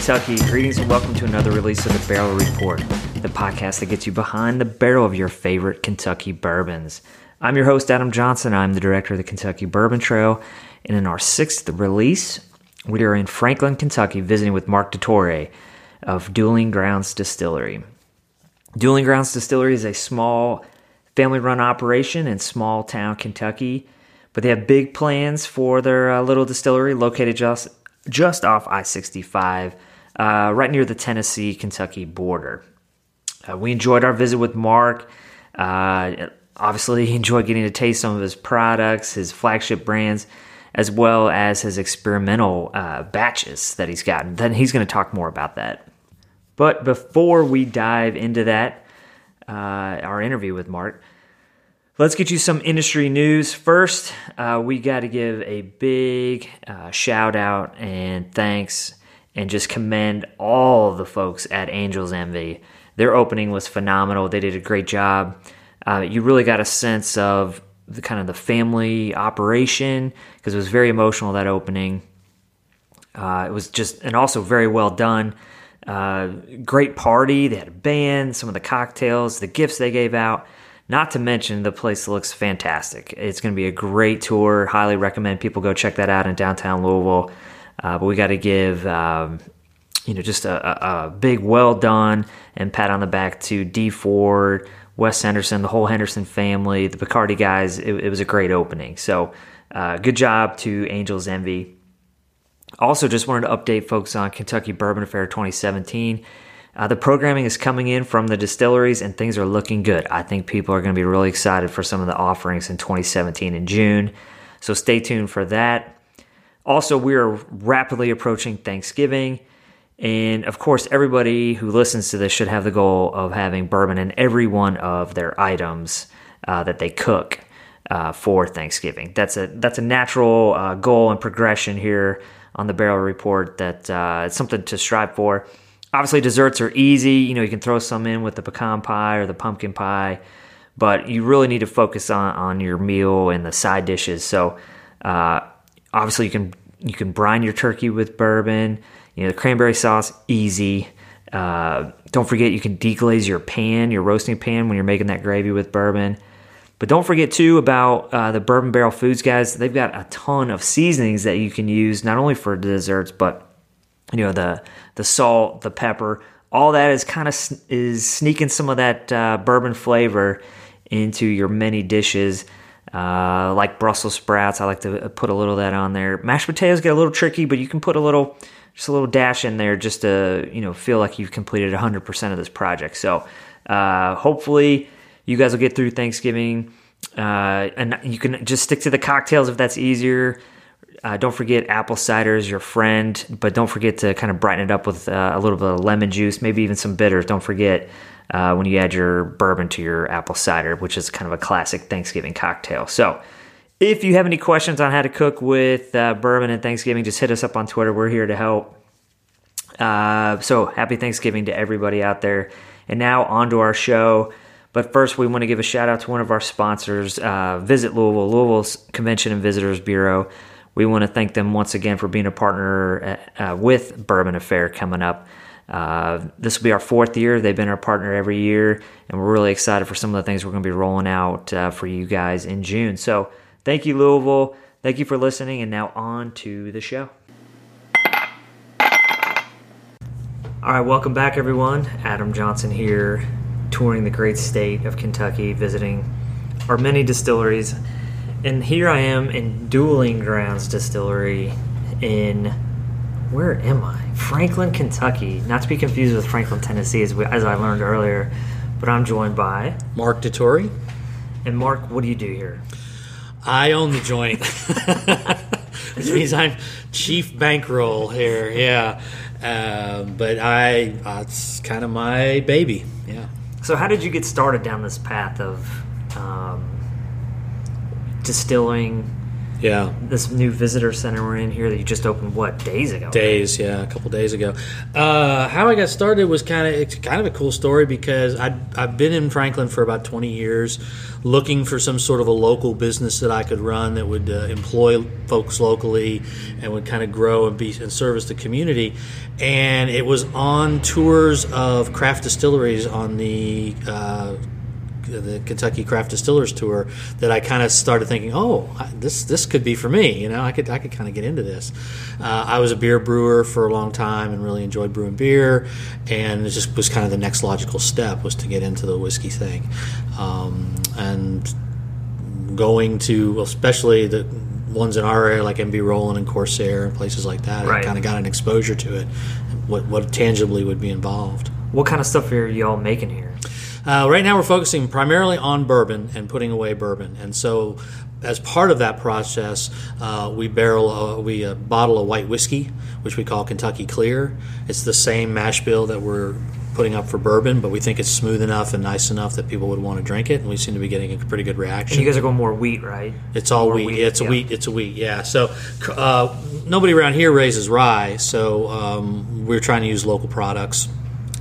Kentucky. Greetings and welcome to another release of the Barrel Report, the podcast that gets you behind the barrel of your favorite Kentucky bourbons. I'm your host, Adam Johnson. I'm the director of the Kentucky Bourbon Trail. And in our sixth release, we are in Franklin, Kentucky, visiting with Mark DeTore of Dueling Grounds Distillery. Dueling Grounds Distillery is a small family run operation in small town Kentucky, but they have big plans for their uh, little distillery located just just off I 65, uh, right near the Tennessee Kentucky border. Uh, we enjoyed our visit with Mark. Uh, obviously, enjoyed getting to taste some of his products, his flagship brands, as well as his experimental uh, batches that he's gotten. Then he's going to talk more about that. But before we dive into that, uh, our interview with Mark, Let's get you some industry news. First, uh, we got to give a big uh, shout out and thanks and just commend all the folks at Angel's Envy. Their opening was phenomenal. They did a great job. Uh, you really got a sense of the kind of the family operation because it was very emotional that opening. Uh, it was just and also very well done. Uh, great party. They had a band, some of the cocktails, the gifts they gave out. Not to mention, the place looks fantastic. It's going to be a great tour. Highly recommend people go check that out in downtown Louisville. Uh, but we got to give, um, you know, just a, a, big well done and pat on the back to D Ford, Wes Henderson, the whole Henderson family, the Bacardi guys. It, it was a great opening. So, uh, good job to Angel's Envy. Also, just wanted to update folks on Kentucky Bourbon Affair 2017. Uh, the programming is coming in from the distilleries and things are looking good. I think people are going to be really excited for some of the offerings in 2017 in June. So stay tuned for that. Also, we are rapidly approaching Thanksgiving. And of course, everybody who listens to this should have the goal of having bourbon in every one of their items uh, that they cook uh, for Thanksgiving. That's a that's a natural uh, goal and progression here on the Barrel Report. That uh, it's something to strive for obviously desserts are easy. You know, you can throw some in with the pecan pie or the pumpkin pie, but you really need to focus on, on your meal and the side dishes. So uh, obviously you can you can brine your turkey with bourbon. You know, the cranberry sauce easy. Uh, don't forget you can deglaze your pan, your roasting pan, when you're making that gravy with bourbon. But don't forget too about uh, the Bourbon Barrel Foods guys. They've got a ton of seasonings that you can use not only for desserts but you know the the salt, the pepper, all that is kind of is sneaking some of that uh, bourbon flavor into your many dishes. Uh, like Brussels sprouts, I like to put a little of that on there. Mashed potatoes get a little tricky, but you can put a little, just a little dash in there, just to you know feel like you've completed 100% of this project. So uh, hopefully you guys will get through Thanksgiving, uh, and you can just stick to the cocktails if that's easier. Uh, don't forget apple cider is your friend, but don't forget to kind of brighten it up with uh, a little bit of lemon juice, maybe even some bitters. Don't forget uh, when you add your bourbon to your apple cider, which is kind of a classic Thanksgiving cocktail. So, if you have any questions on how to cook with uh, bourbon and Thanksgiving, just hit us up on Twitter. We're here to help. Uh, so, happy Thanksgiving to everybody out there. And now, on to our show. But first, we want to give a shout out to one of our sponsors, uh, Visit Louisville, Louisville's Convention and Visitors Bureau we want to thank them once again for being a partner uh, uh, with Bourbon Affair coming up. Uh, this will be our fourth year. They've been our partner every year, and we're really excited for some of the things we're going to be rolling out uh, for you guys in June. So, thank you, Louisville. Thank you for listening, and now on to the show. All right, welcome back, everyone. Adam Johnson here, touring the great state of Kentucky, visiting our many distilleries and here I am in Dueling Grounds Distillery in where am I? Franklin, Kentucky. Not to be confused with Franklin, Tennessee, as, we, as I learned earlier. But I'm joined by Mark DeTore. And Mark, what do you do here? I own the joint, which means I'm chief bankroll here. Yeah, uh, but I uh, it's kind of my baby. Yeah. So how did you get started down this path of um, distilling Yeah. This new visitor center we're in here that you just opened what days ago? Days, yeah, a couple days ago. Uh, how I got started was kind of it's kind of a cool story because I I've been in Franklin for about 20 years, looking for some sort of a local business that I could run that would uh, employ folks locally and would kind of grow and be and service the community. And it was on tours of craft distilleries on the. Uh, the Kentucky Craft Distillers Tour that I kind of started thinking, oh, this this could be for me. You know, I could I could kind of get into this. Uh, I was a beer brewer for a long time and really enjoyed brewing beer, and it just was kind of the next logical step was to get into the whiskey thing, um, and going to especially the ones in our area like MB Roland and Corsair and places like that. Right. I kind of got an exposure to it, what what tangibly would be involved. What kind of stuff are y'all making here? Uh, right now, we're focusing primarily on bourbon and putting away bourbon, and so as part of that process, uh, we barrel uh, we uh, bottle a white whiskey, which we call Kentucky Clear. It's the same mash bill that we're putting up for bourbon, but we think it's smooth enough and nice enough that people would want to drink it, and we seem to be getting a pretty good reaction. And you guys are going more wheat, right? It's all More wheat. It's a wheat. It's a wheat. Yeah. So uh, nobody around here raises rye, so um, we're trying to use local products.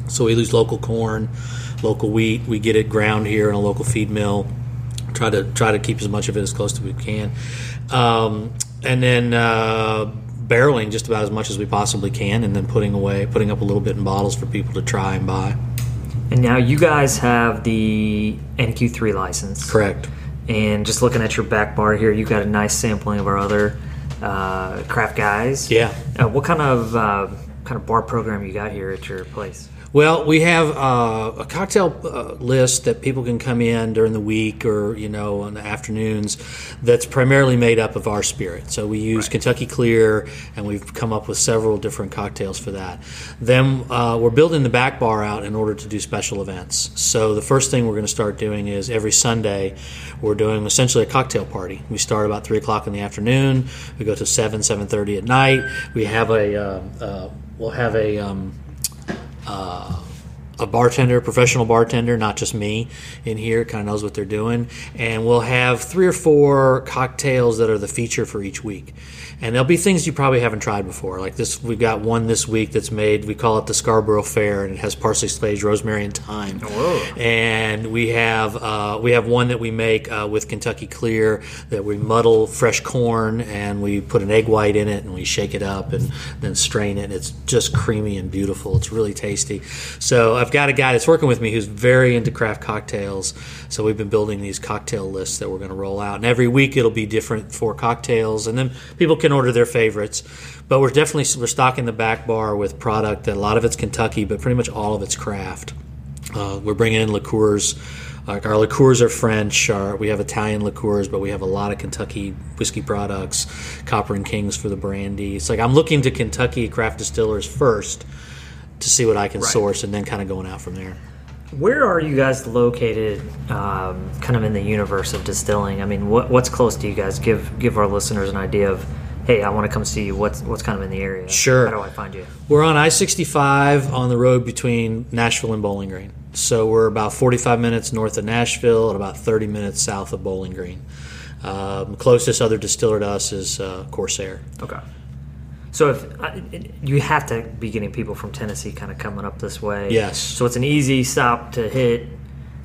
So we use local corn, local wheat. We get it ground here in a local feed mill. Try to try to keep as much of it as close as we can, um, and then. Uh, barreling just about as much as we possibly can and then putting away putting up a little bit in bottles for people to try and buy And now you guys have the NQ3 license. correct And just looking at your back bar here, you got a nice sampling of our other uh, craft guys. yeah Uh, what kind of uh, kind of bar program you got here at your place? Well, we have uh, a cocktail uh, list that people can come in during the week or you know on the afternoons. That's primarily made up of our spirit. So we use Kentucky Clear, and we've come up with several different cocktails for that. Then uh, we're building the back bar out in order to do special events. So the first thing we're going to start doing is every Sunday we're doing essentially a cocktail party. We start about three o'clock in the afternoon. We go to seven seven thirty at night. We have a uh, uh, we'll have a um, uh, a bartender, professional bartender, not just me in here, kind of knows what they're doing. And we'll have three or four cocktails that are the feature for each week. And there'll be things you probably haven't tried before. Like this, we've got one this week that's made, we call it the Scarborough Fair, and it has parsley, sage, rosemary, and thyme. Whoa. And we have uh, we have one that we make uh, with Kentucky Clear that we muddle fresh corn and we put an egg white in it and we shake it up and then strain it. And it's just creamy and beautiful. It's really tasty. So I've got a guy that's working with me who's very into craft cocktails. So we've been building these cocktail lists that we're going to roll out, and every week it'll be different for cocktails, and then people can order their favorites. But we're definitely we're stocking the back bar with product that a lot of it's Kentucky, but pretty much all of it's craft. Uh, we're bringing in liqueurs. Like our liqueurs are French. Our, we have Italian liqueurs, but we have a lot of Kentucky whiskey products. Copper and Kings for the brandy. It's like I'm looking to Kentucky craft distillers first to see what I can Right. source, and then kind of going out from there. Where are you guys located, um, kind of in the universe of distilling? I mean, what, what's close to you guys? Give give our listeners an idea of, hey, I want to come see you. What's what's kind of in the area? Sure. How do I find you? We're on I 65 on the road between Nashville and Bowling Green. So we're about 45 minutes north of Nashville and about 30 minutes south of Bowling Green. Um, closest other distiller to us is uh, Corsair. Okay. So if you have to be getting people from Tennessee kind of coming up this way, Yes. So it's an easy stop to hit.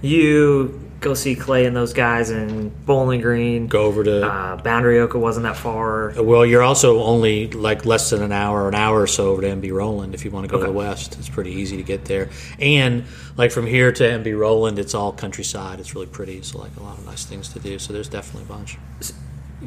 You go see Clay and those guys in Bowling Green. Go over to. Uh, Boundary Oak wasn't that far. well, you're also only like less than an hour, an hour or so over to MB Roland if you want to go to the west. It's pretty easy to get there. And like from here to MB Roland, it's all countryside. It's really pretty. So like a lot of nice things to do. So there's definitely a bunch.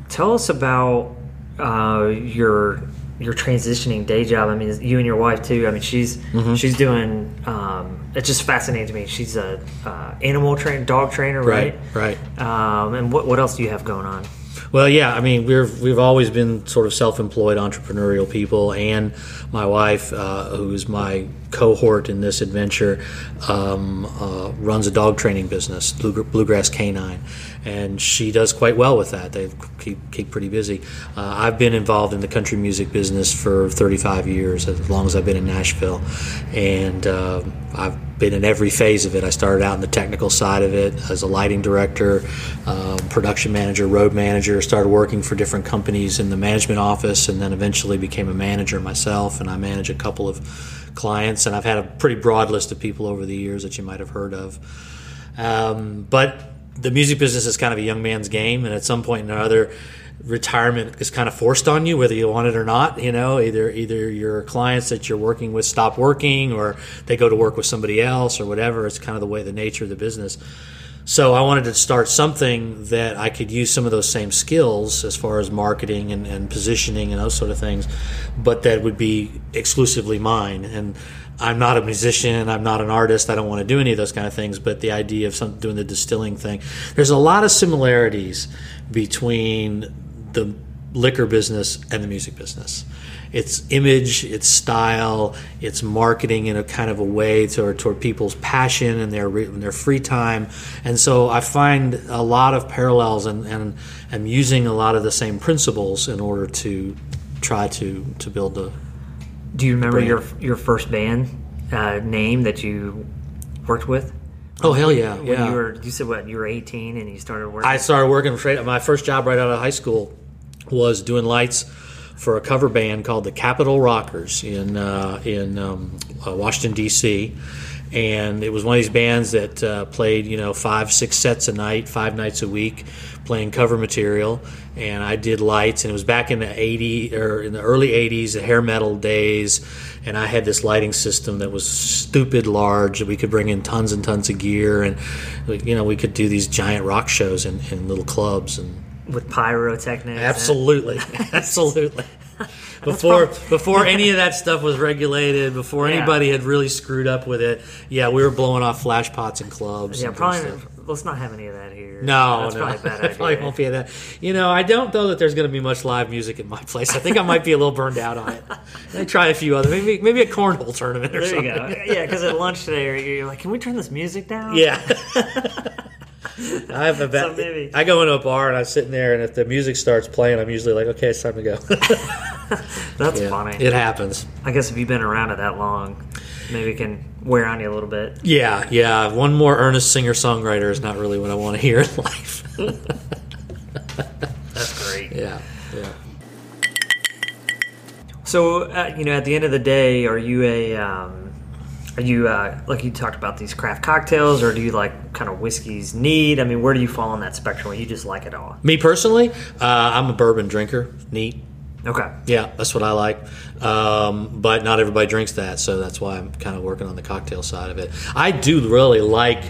Tell us about uh, your your transitioning day job. I mean, you and your wife too. I mean, she's Mm-hmm. she's doing. Um, it's just fascinating to me. She's a uh, animal trainer, dog trainer, right? Right. Um, and what what else do you have going on? Well, yeah, I mean, we've we've always been sort of self-employed entrepreneurial people, and my wife, uh, who's my cohort in this adventure, um, uh, runs a dog training business, Blue, Bluegrass Canine, and she does quite well with that. They keep keep pretty busy. Uh, I've been involved in the country music business for 35 years, as long as I've been in Nashville, and uh, I've been in every phase of it. I started out in the technical side of it as a lighting director, um, production manager, road manager, started working for different companies in the management office, and then eventually became a manager myself. And I manage a couple of clients, and I've had a pretty broad list of people over the years that you might have heard of. Um, but the music business is kind of a young man's game, and at some point or another, retirement is kind of forced on you, whether you want it or not. You know, either either your clients that you're working with stop working, or they go to work with somebody else, or whatever. It's kind of the way the nature of the business. So I wanted to start something that I could use some of those same skills as far as marketing and, and positioning and those sort of things, but that would be exclusively mine. And I'm not a musician. I'm not an artist. I don't want to do any of those kind of things. But the idea of some, doing the distilling thing, there's a lot of similarities between the liquor business and the music business. It's image, it's style, it's marketing in a kind of a way toward, toward people's passion and their and their free time. And so I find a lot of parallels and, and I'm using a lot of the same principles in order to try to, to build the. Do you remember brand. your your first band uh, name that you worked with? Oh hell yeah! When yeah. you were you said what you were 18 and you started working. I started working straight. My first job right out of high school was doing lights for a cover band called the Capitol Rockers in uh, in um, uh, Washington D.C. And it was one of these bands that uh, played, you know, five, six sets a night, five nights a week, playing cover material. And I did lights, and it was back in the '80s or in the early '80s, the hair metal days. And I had this lighting system that was stupid large. We could bring in tons and tons of gear, and you know, we could do these giant rock shows in, in little clubs and with pyrotechnics. Absolutely, absolutely. Before before any of that stuff was regulated, before Yeah. anybody had really screwed up with it, yeah, we were blowing off flash pots in clubs. Yeah, and probably. Let's not have any of that here. No, that's no, probably a bad probably won't be that. You know, I don't know that there's going to be much live music at my place. I think I might be a little burned out on it. I try a few other, maybe maybe a cornhole tournament or There you something. go. Yeah, because at lunch today, you're like, "Can we turn this music down?" Yeah. I have a So maybe- I go into a bar and I'm sitting there, and if the music starts playing, I'm usually like, okay, it's time to go. that's Yeah, funny. It happens. I guess if you've been around it that long, maybe it can wear on you a little bit. Yeah, yeah. One more earnest singer songwriter is not really what I want to hear in life. That's great. yeah, yeah. So, uh, you know, at the end of the day, are you a, um, are you uh, like you talked about these craft cocktails, or do you like kind of whiskeys neat? I mean, where do you fall on that spectrum? You just like it all? Me personally, uh, I'm a bourbon drinker. Neat. Okay. Yeah, that's what I like. Um, but not everybody drinks that, so that's why I'm kind of working on the cocktail side of it. I do really like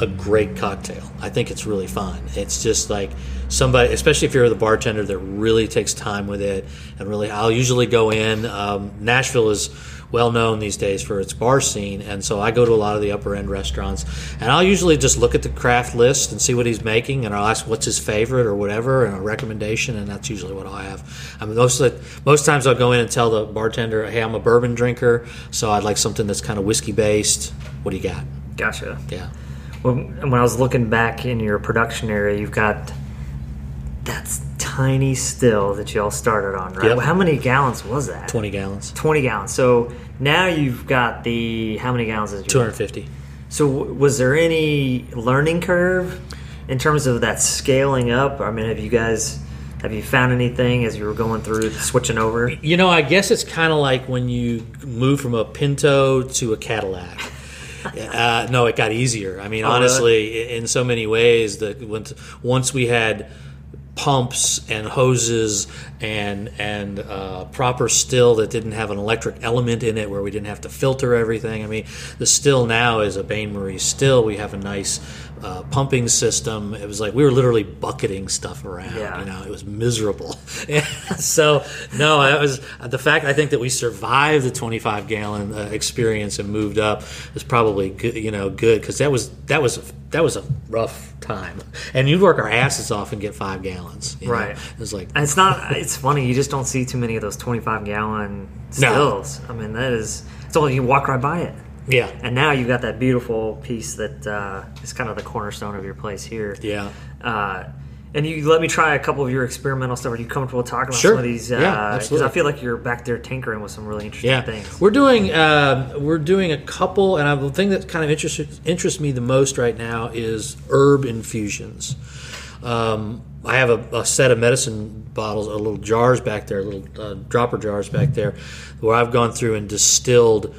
a great cocktail. I think it's really fun. It's just like somebody, especially if you're the bartender that really takes time with it, and really, I'll usually go in. Um, Nashville is well known these days for its bar scene, and so I go to a lot of the upper end restaurants, and I'll usually just look at the craft list and see what he's making, and I'll ask what's his favorite or whatever, and a recommendation, and that's usually what I have. I mean, most of the, most times I'll go in and tell the bartender, "Hey, I'm a bourbon drinker, so I'd like something that's kind of whiskey based. What do you got?" Gotcha. Yeah. When, when I was looking back in your production area, you've got that tiny still that you all started on, right? Yep. How many gallons was that? 20 gallons. 20 gallons. So now you've got the how many gallons is your 250. So w- was there any learning curve in terms of that scaling up? I mean, have you guys have you found anything as you were going through switching over? You know, I guess it's kind of like when you move from a Pinto to a Cadillac. uh, no, it got easier. I mean, Oh, honestly, i in so many ways that once we had pumps and hoses and and uh, proper still that didn't have an electric element in it where we didn't have to filter everything. I mean, the still now is a Bain Marie still. We have a nice uh, pumping system. It was like we were literally bucketing stuff around. Yeah. You know, it was miserable. so no, that was the fact. I think that we survived the 25 gallon uh, experience and moved up is probably good. You know, good because that was that was that was a rough time. And you'd work our asses off and get five gallons. you know? Right. It was like And it's not. It's funny. You just don't see too many of those twenty-five gallon stills. I mean, that is. It's all you walk right by it. yeah, And now you've got that beautiful piece that uh, is kind of the cornerstone of your place here. yeah. Uh, And you let me try a couple of your experimental stuff. Are you comfortable talking about Sure. some of these? Yeah, Because absolutely. I feel like you're back there tinkering with some really interesting Yeah, things. we're doing uh, we're doing a couple, and I, the thing that kind of interests interests me the most right now is herb infusions. Um, I have a, a set of medicine bottles, a little jars back there, little uh, dropper jars back there, where I've gone through and distilled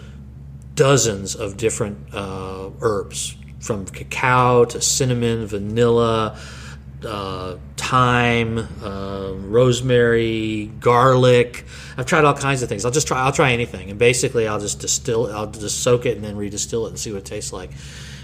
dozens of different uh, herbs, from cacao to cinnamon, vanilla, uh, thyme, uh, rosemary, garlic. I've tried all kinds of things. I'll just try. I'll try anything, and basically, I'll just distill. I'll just soak it and then redistill it and see what it tastes like.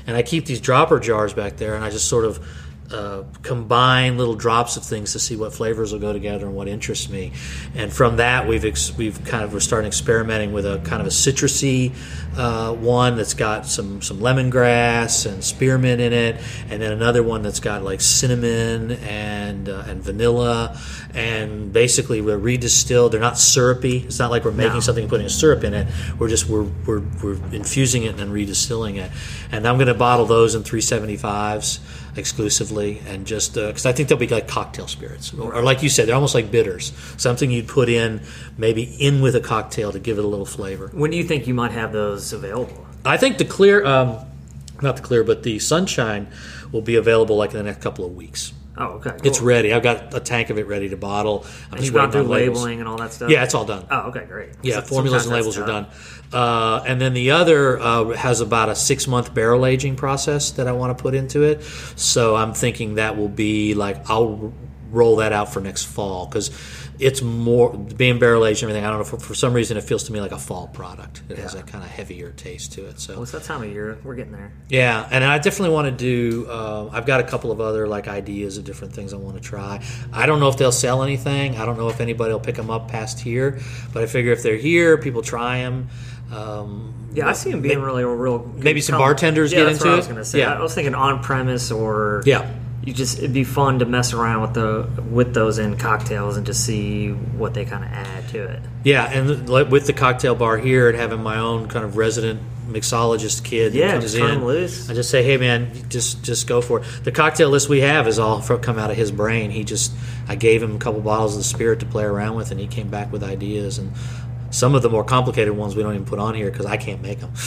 And I keep these dropper jars back there, and I just sort of uh, combine little drops of things to see what flavors will go together and what interests me. And from that, we've ex- we've kind of we're starting experimenting with a kind of a citrusy uh, one that's got some some lemongrass and spearmint in it, and then another one that's got like cinnamon and uh, and vanilla. And basically, we're redistilled. They're not syrupy. It's not like we're making No. something and putting a syrup in it. We're just we're we're, we're infusing it and then redistilling it. And I'm going to bottle those in 375s exclusively, and just because I think they'll be like cocktail spirits, or, or like you said, they're almost like bitters. Something you'd put in maybe in with a cocktail to give it a little flavor. When do you think you might have those available? I think the clear, um, not the clear, but the sunshine will be available like in the next couple of weeks. Oh, okay. It's ready. I've got a tank of it ready to bottle. I'm And just you've gone waiting through labeling and all that stuff. Yeah, it's all done. Oh, okay, great. Yeah, So- formulas and labels are done. Uh, and then the other uh, has about a six month barrel aging process that I want to put into it. So I'm thinking that will be like, I'll roll that out for next fall because it's more, being barrel aged and everything, I don't know, for, for some reason it feels to me like a fall product. It has a kind of heavier taste to it. So Well, it's that time of year. We're getting there. yeah, and I definitely want to do. Uh, I've got a couple of other like ideas of different things I want to try. I don't know if they'll sell anything. I don't know if anybody will pick them up past here. But I figure if they're here, people try them. Um, Yeah, I see them being really real. good Maybe some com- bartenders yeah, get that's into what I it? was going to say. Yeah. I was thinking on premise or Yeah. You just it'd be fun to mess around with the with those in cocktails and just see what they kind of add to it. yeah, and like with the cocktail bar here and having my own kind of resident mixologist kid Yeah, that comes just turn loose. I just say, hey man, just just go for it. The cocktail list we have is all fro- come out of his brain. He just I gave him a couple bottles of the spirit to play around with, and he came back with ideas and. Some of the more complicated ones we don't even put on here because I can't make them.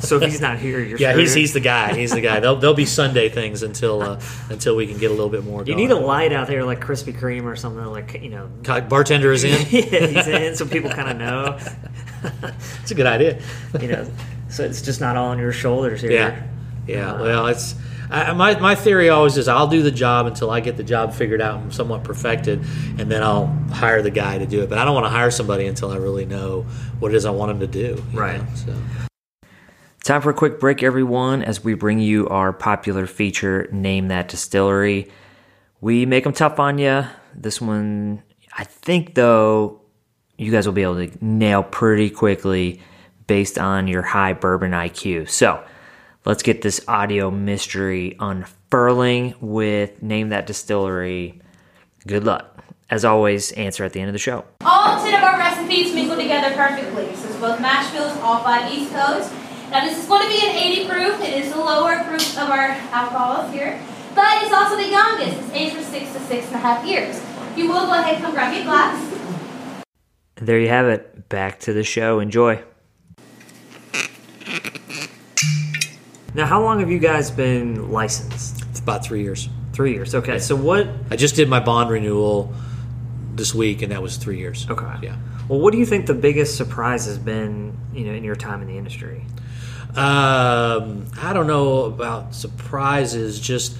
So if he's not here, you're yeah, he's, screwed. he's the guy. He's the guy. They'll, they'll be Sunday things until uh, until we can get a little bit more. You going. need a light out there like Krispy Kreme or something like you know. Co- bartender is in. yeah, he's in, so people kind of know. It's a good idea. You know, so it's just not all on your shoulders here. Yeah, yeah. Well, it's I, my my theory always is I'll do the job until I get the job figured out and somewhat perfected, and then I'll hire the guy to do it. But I don't want to hire somebody until I really know what it is I want him to do. Right. know, So Time for a quick break, everyone, as we bring you our popular feature, Name That Distillery. We make them tough on you. This one, I think, though, you guys will be able to nail pretty quickly based on your high bourbon IQ. So let's get this audio mystery unfurling with Name That Distillery. Good luck. As always, answer at the end of the show. All 10 of our recipes mingle together perfectly. So it's both mash bills, all five East Coast. Now this is going to be an 80 proof. It is the lower proof of our alcohols here. But it's also the youngest. It's aged for six to six and a half years. You will go ahead and come grab your glass. There you have it. Back to the show. Enjoy. Now, how long have you guys been licensed? it's about three years. Three years. Okay. So what? I just did my bond renewal this week, and that was three years. Okay. Yeah. Well, what do you think the biggest surprise has been? You know, in your time in the industry. Um, I don't know about surprises. Just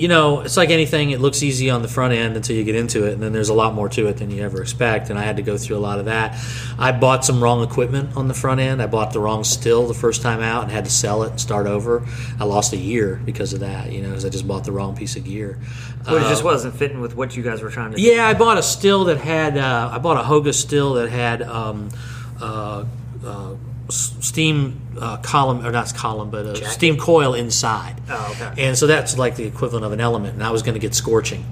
you know, it's like anything. It looks easy on the front end until you get into it, and then there's a lot more to it than you ever expect. And I had to go through a lot of that. I bought some wrong equipment on the front end. I bought the wrong still the first time out and had to sell it and start over. I lost a year because of that. You know, because I just bought the wrong piece of gear. Well, it just wasn't fitting with what you guys were trying to. do. yeah, I bought a still that had. Uh, I bought a Hoga still that had um, uh, uh, steam uh, column, or not column, but a Jacket? steam coil inside. Oh, okay. And so that's like the equivalent of an element, and I was going to get scorching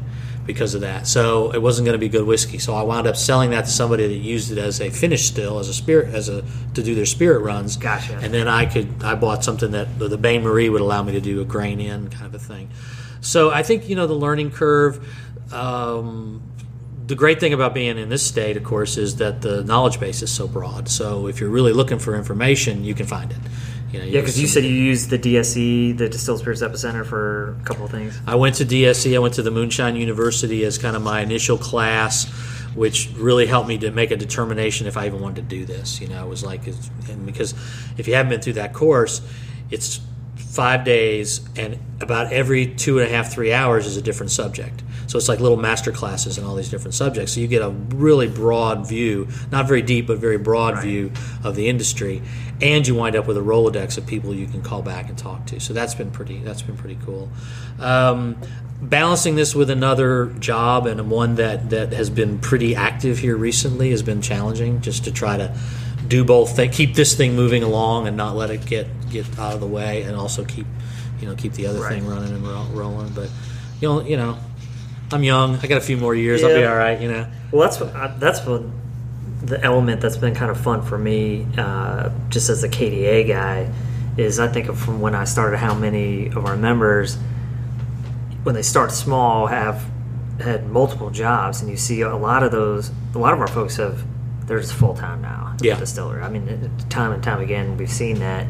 because of that. So it wasn't going to be good whiskey. So I wound up selling that to somebody that used it as a finish still, as a spirit, as a to do their spirit runs. Gotcha. And then I could I bought something that the Bain Marie would allow me to do a grain in kind of a thing. So I think you know the learning curve. um, the great thing about being in this state, of course, is that the knowledge base is so broad. So if you're really looking for information, you can find it. You know, yeah, because you said you used the DSE, the Distilled Spirits Epicenter, for a couple of things. I went to DSE. I went to the Moonshine University as kind of my initial class, which really helped me to make a determination if I even wanted to do this. You know, it was like, because if you haven't been through that course, it's five days, and about every two and a half, three hours is a different subject. So it's like little master classes in all these different subjects. So you get a really broad view, not very deep, but very broad right. view of the industry, and you wind up with a rolodex of people you can call back and talk to. So that's been pretty. That's been pretty cool. Um, balancing this with another job and one that that has been pretty active here recently has been challenging. Just to try to do both, keep this thing moving along and not let it get get out of the way, and also keep you know keep the other right. thing running and rolling. But you know you know I'm young. I got a few more years. Yeah. I'll be all right. You know. Well, that's what, uh, that's what the element that's been kind of fun for me, uh, just as a KDA guy, is I think of from when I started how many of our members, when they start small, have had multiple jobs, and you see a lot of those. A lot of our folks have they're just full time now. Yeah. Distillery. I mean, time and time again, we've seen that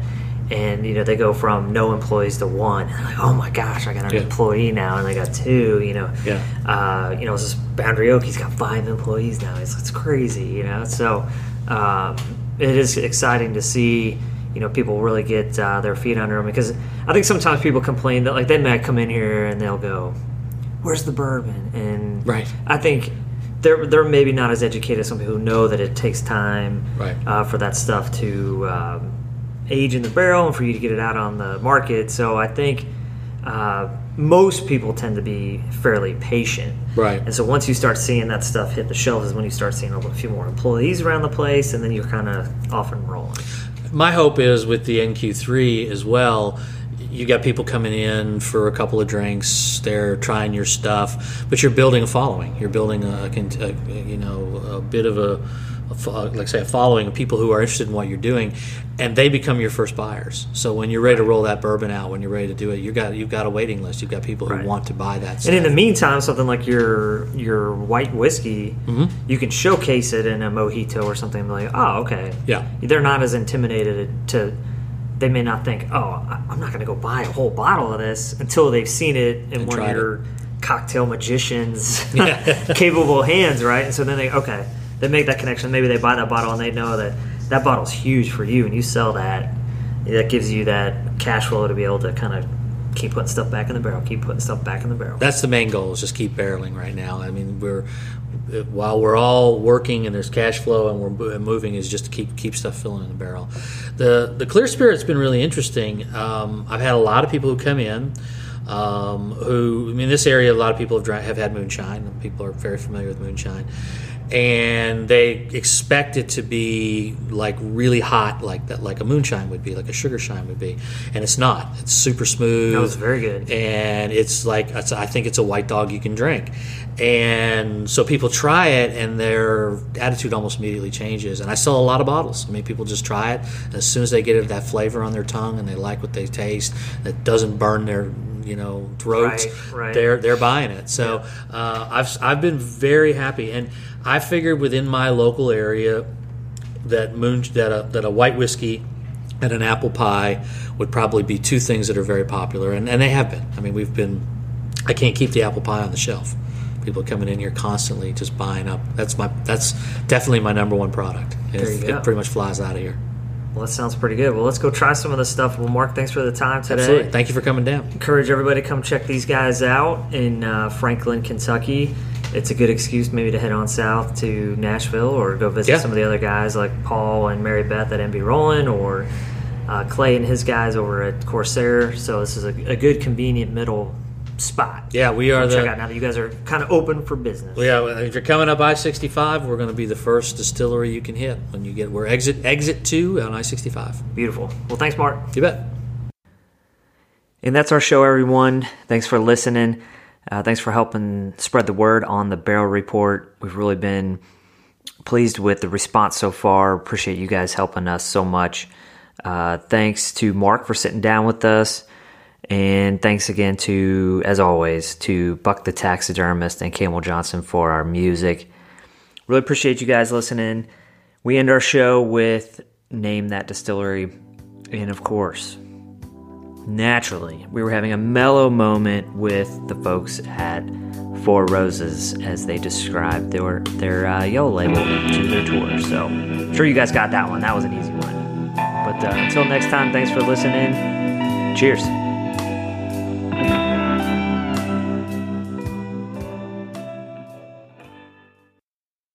and you know they go from no employees to one. And like oh my gosh i got an yeah. employee now and i got two you know. Yeah. Uh, you know this boundary oak he's got five employees now. It's, it's crazy you know. So um, it is exciting to see you know people really get uh, their feet under them because i think sometimes people complain that like they might come in here and they'll go where's the bourbon? And right. I think they're they're maybe not as educated as some people who know that it takes time right. uh, for that stuff to um, age in the barrel and for you to get it out on the market. So I think uh, most people tend to be fairly patient. Right. And so once you start seeing that stuff hit the shelves is when you start seeing a few more employees around the place and then you're kind of off and rolling. My hope is with the NQ3 as well you got people coming in for a couple of drinks. They're trying your stuff, but you're building a following. You're building a, a you know a bit of a like say a following of people who are interested in what you're doing, and they become your first buyers. So when you're ready to roll that bourbon out, when you're ready to do it, you got you've got a waiting list. You've got people who right. want to buy that. Stuff. And in the meantime, something like your your white whiskey, mm-hmm. you can showcase it in a mojito or something. Like, oh, okay, yeah, they're not as intimidated to. They may not think, oh, I'm not going to go buy a whole bottle of this until they've seen it in and one of your it. cocktail magicians' capable hands, right? And so then they, okay, they make that connection. Maybe they buy that bottle and they know that that bottle's huge for you, and you sell that. That gives you that cash flow to be able to kind of keep putting stuff back in the barrel, keep putting stuff back in the barrel. That's the main goal is just keep barreling right now. I mean, we're while we're all working and there's cash flow and we're moving is just to keep keep stuff filling in the barrel. The the clear spirit's been really interesting. Um, I've had a lot of people who come in. Um, who I mean, this area, a lot of people have, have had moonshine. People are very familiar with moonshine, and they expect it to be like really hot, like that, like a moonshine would be, like a sugar shine would be, and it's not. It's super smooth. No, it's very good, and it's like it's, I think it's a white dog you can drink, and so people try it, and their attitude almost immediately changes. And I sell a lot of bottles. I mean, people just try it as soon as they get that flavor on their tongue, and they like what they taste. That doesn't burn their you know throats. Right, right. They're they're buying it. So uh, I've I've been very happy and I figured within my local area that moon that a, that a white whiskey and an apple pie would probably be two things that are very popular, and, and they have been. I mean, we've been. I can't keep the apple pie on the shelf. People coming in here constantly, just buying up. That's my. That's definitely my number one product. It, it pretty much flies out of here. Well, that sounds pretty good. Well, let's go try some of this stuff. Well, Mark, thanks for the time today. Absolutely. Thank you for coming down. Encourage everybody to come check these guys out in uh, Franklin, Kentucky it's a good excuse maybe to head on south to Nashville or go visit yeah. some of the other guys like Paul and Mary Beth at MB Roland or uh, Clay and his guys over at Corsair. So this is a, a good, convenient middle spot. Yeah, we are. So the, check out now that you guys are kind of open for business. Well, yeah, if you're coming up I-65, we're going to be the first distillery you can hit when you get. We're exit exit two on I-65. Beautiful. Well, thanks, Mark. You bet. And that's our show, everyone. Thanks for listening. Uh, thanks for helping spread the word on the Barrel Report. We've really been pleased with the response so far. Appreciate you guys helping us so much. Uh, thanks to Mark for sitting down with us And thanks again to, as always, to Buck the Taxidermist and Camel Johnson for our music. Really appreciate you guys listening. We end our show with Name That Distillery. And of course, naturally, we were having a mellow moment with the folks at Four Roses as they described their, their uh, yellow label to their tour. So, I'm sure you guys got that one. That was an easy one. But uh, until next time, thanks for listening. Cheers.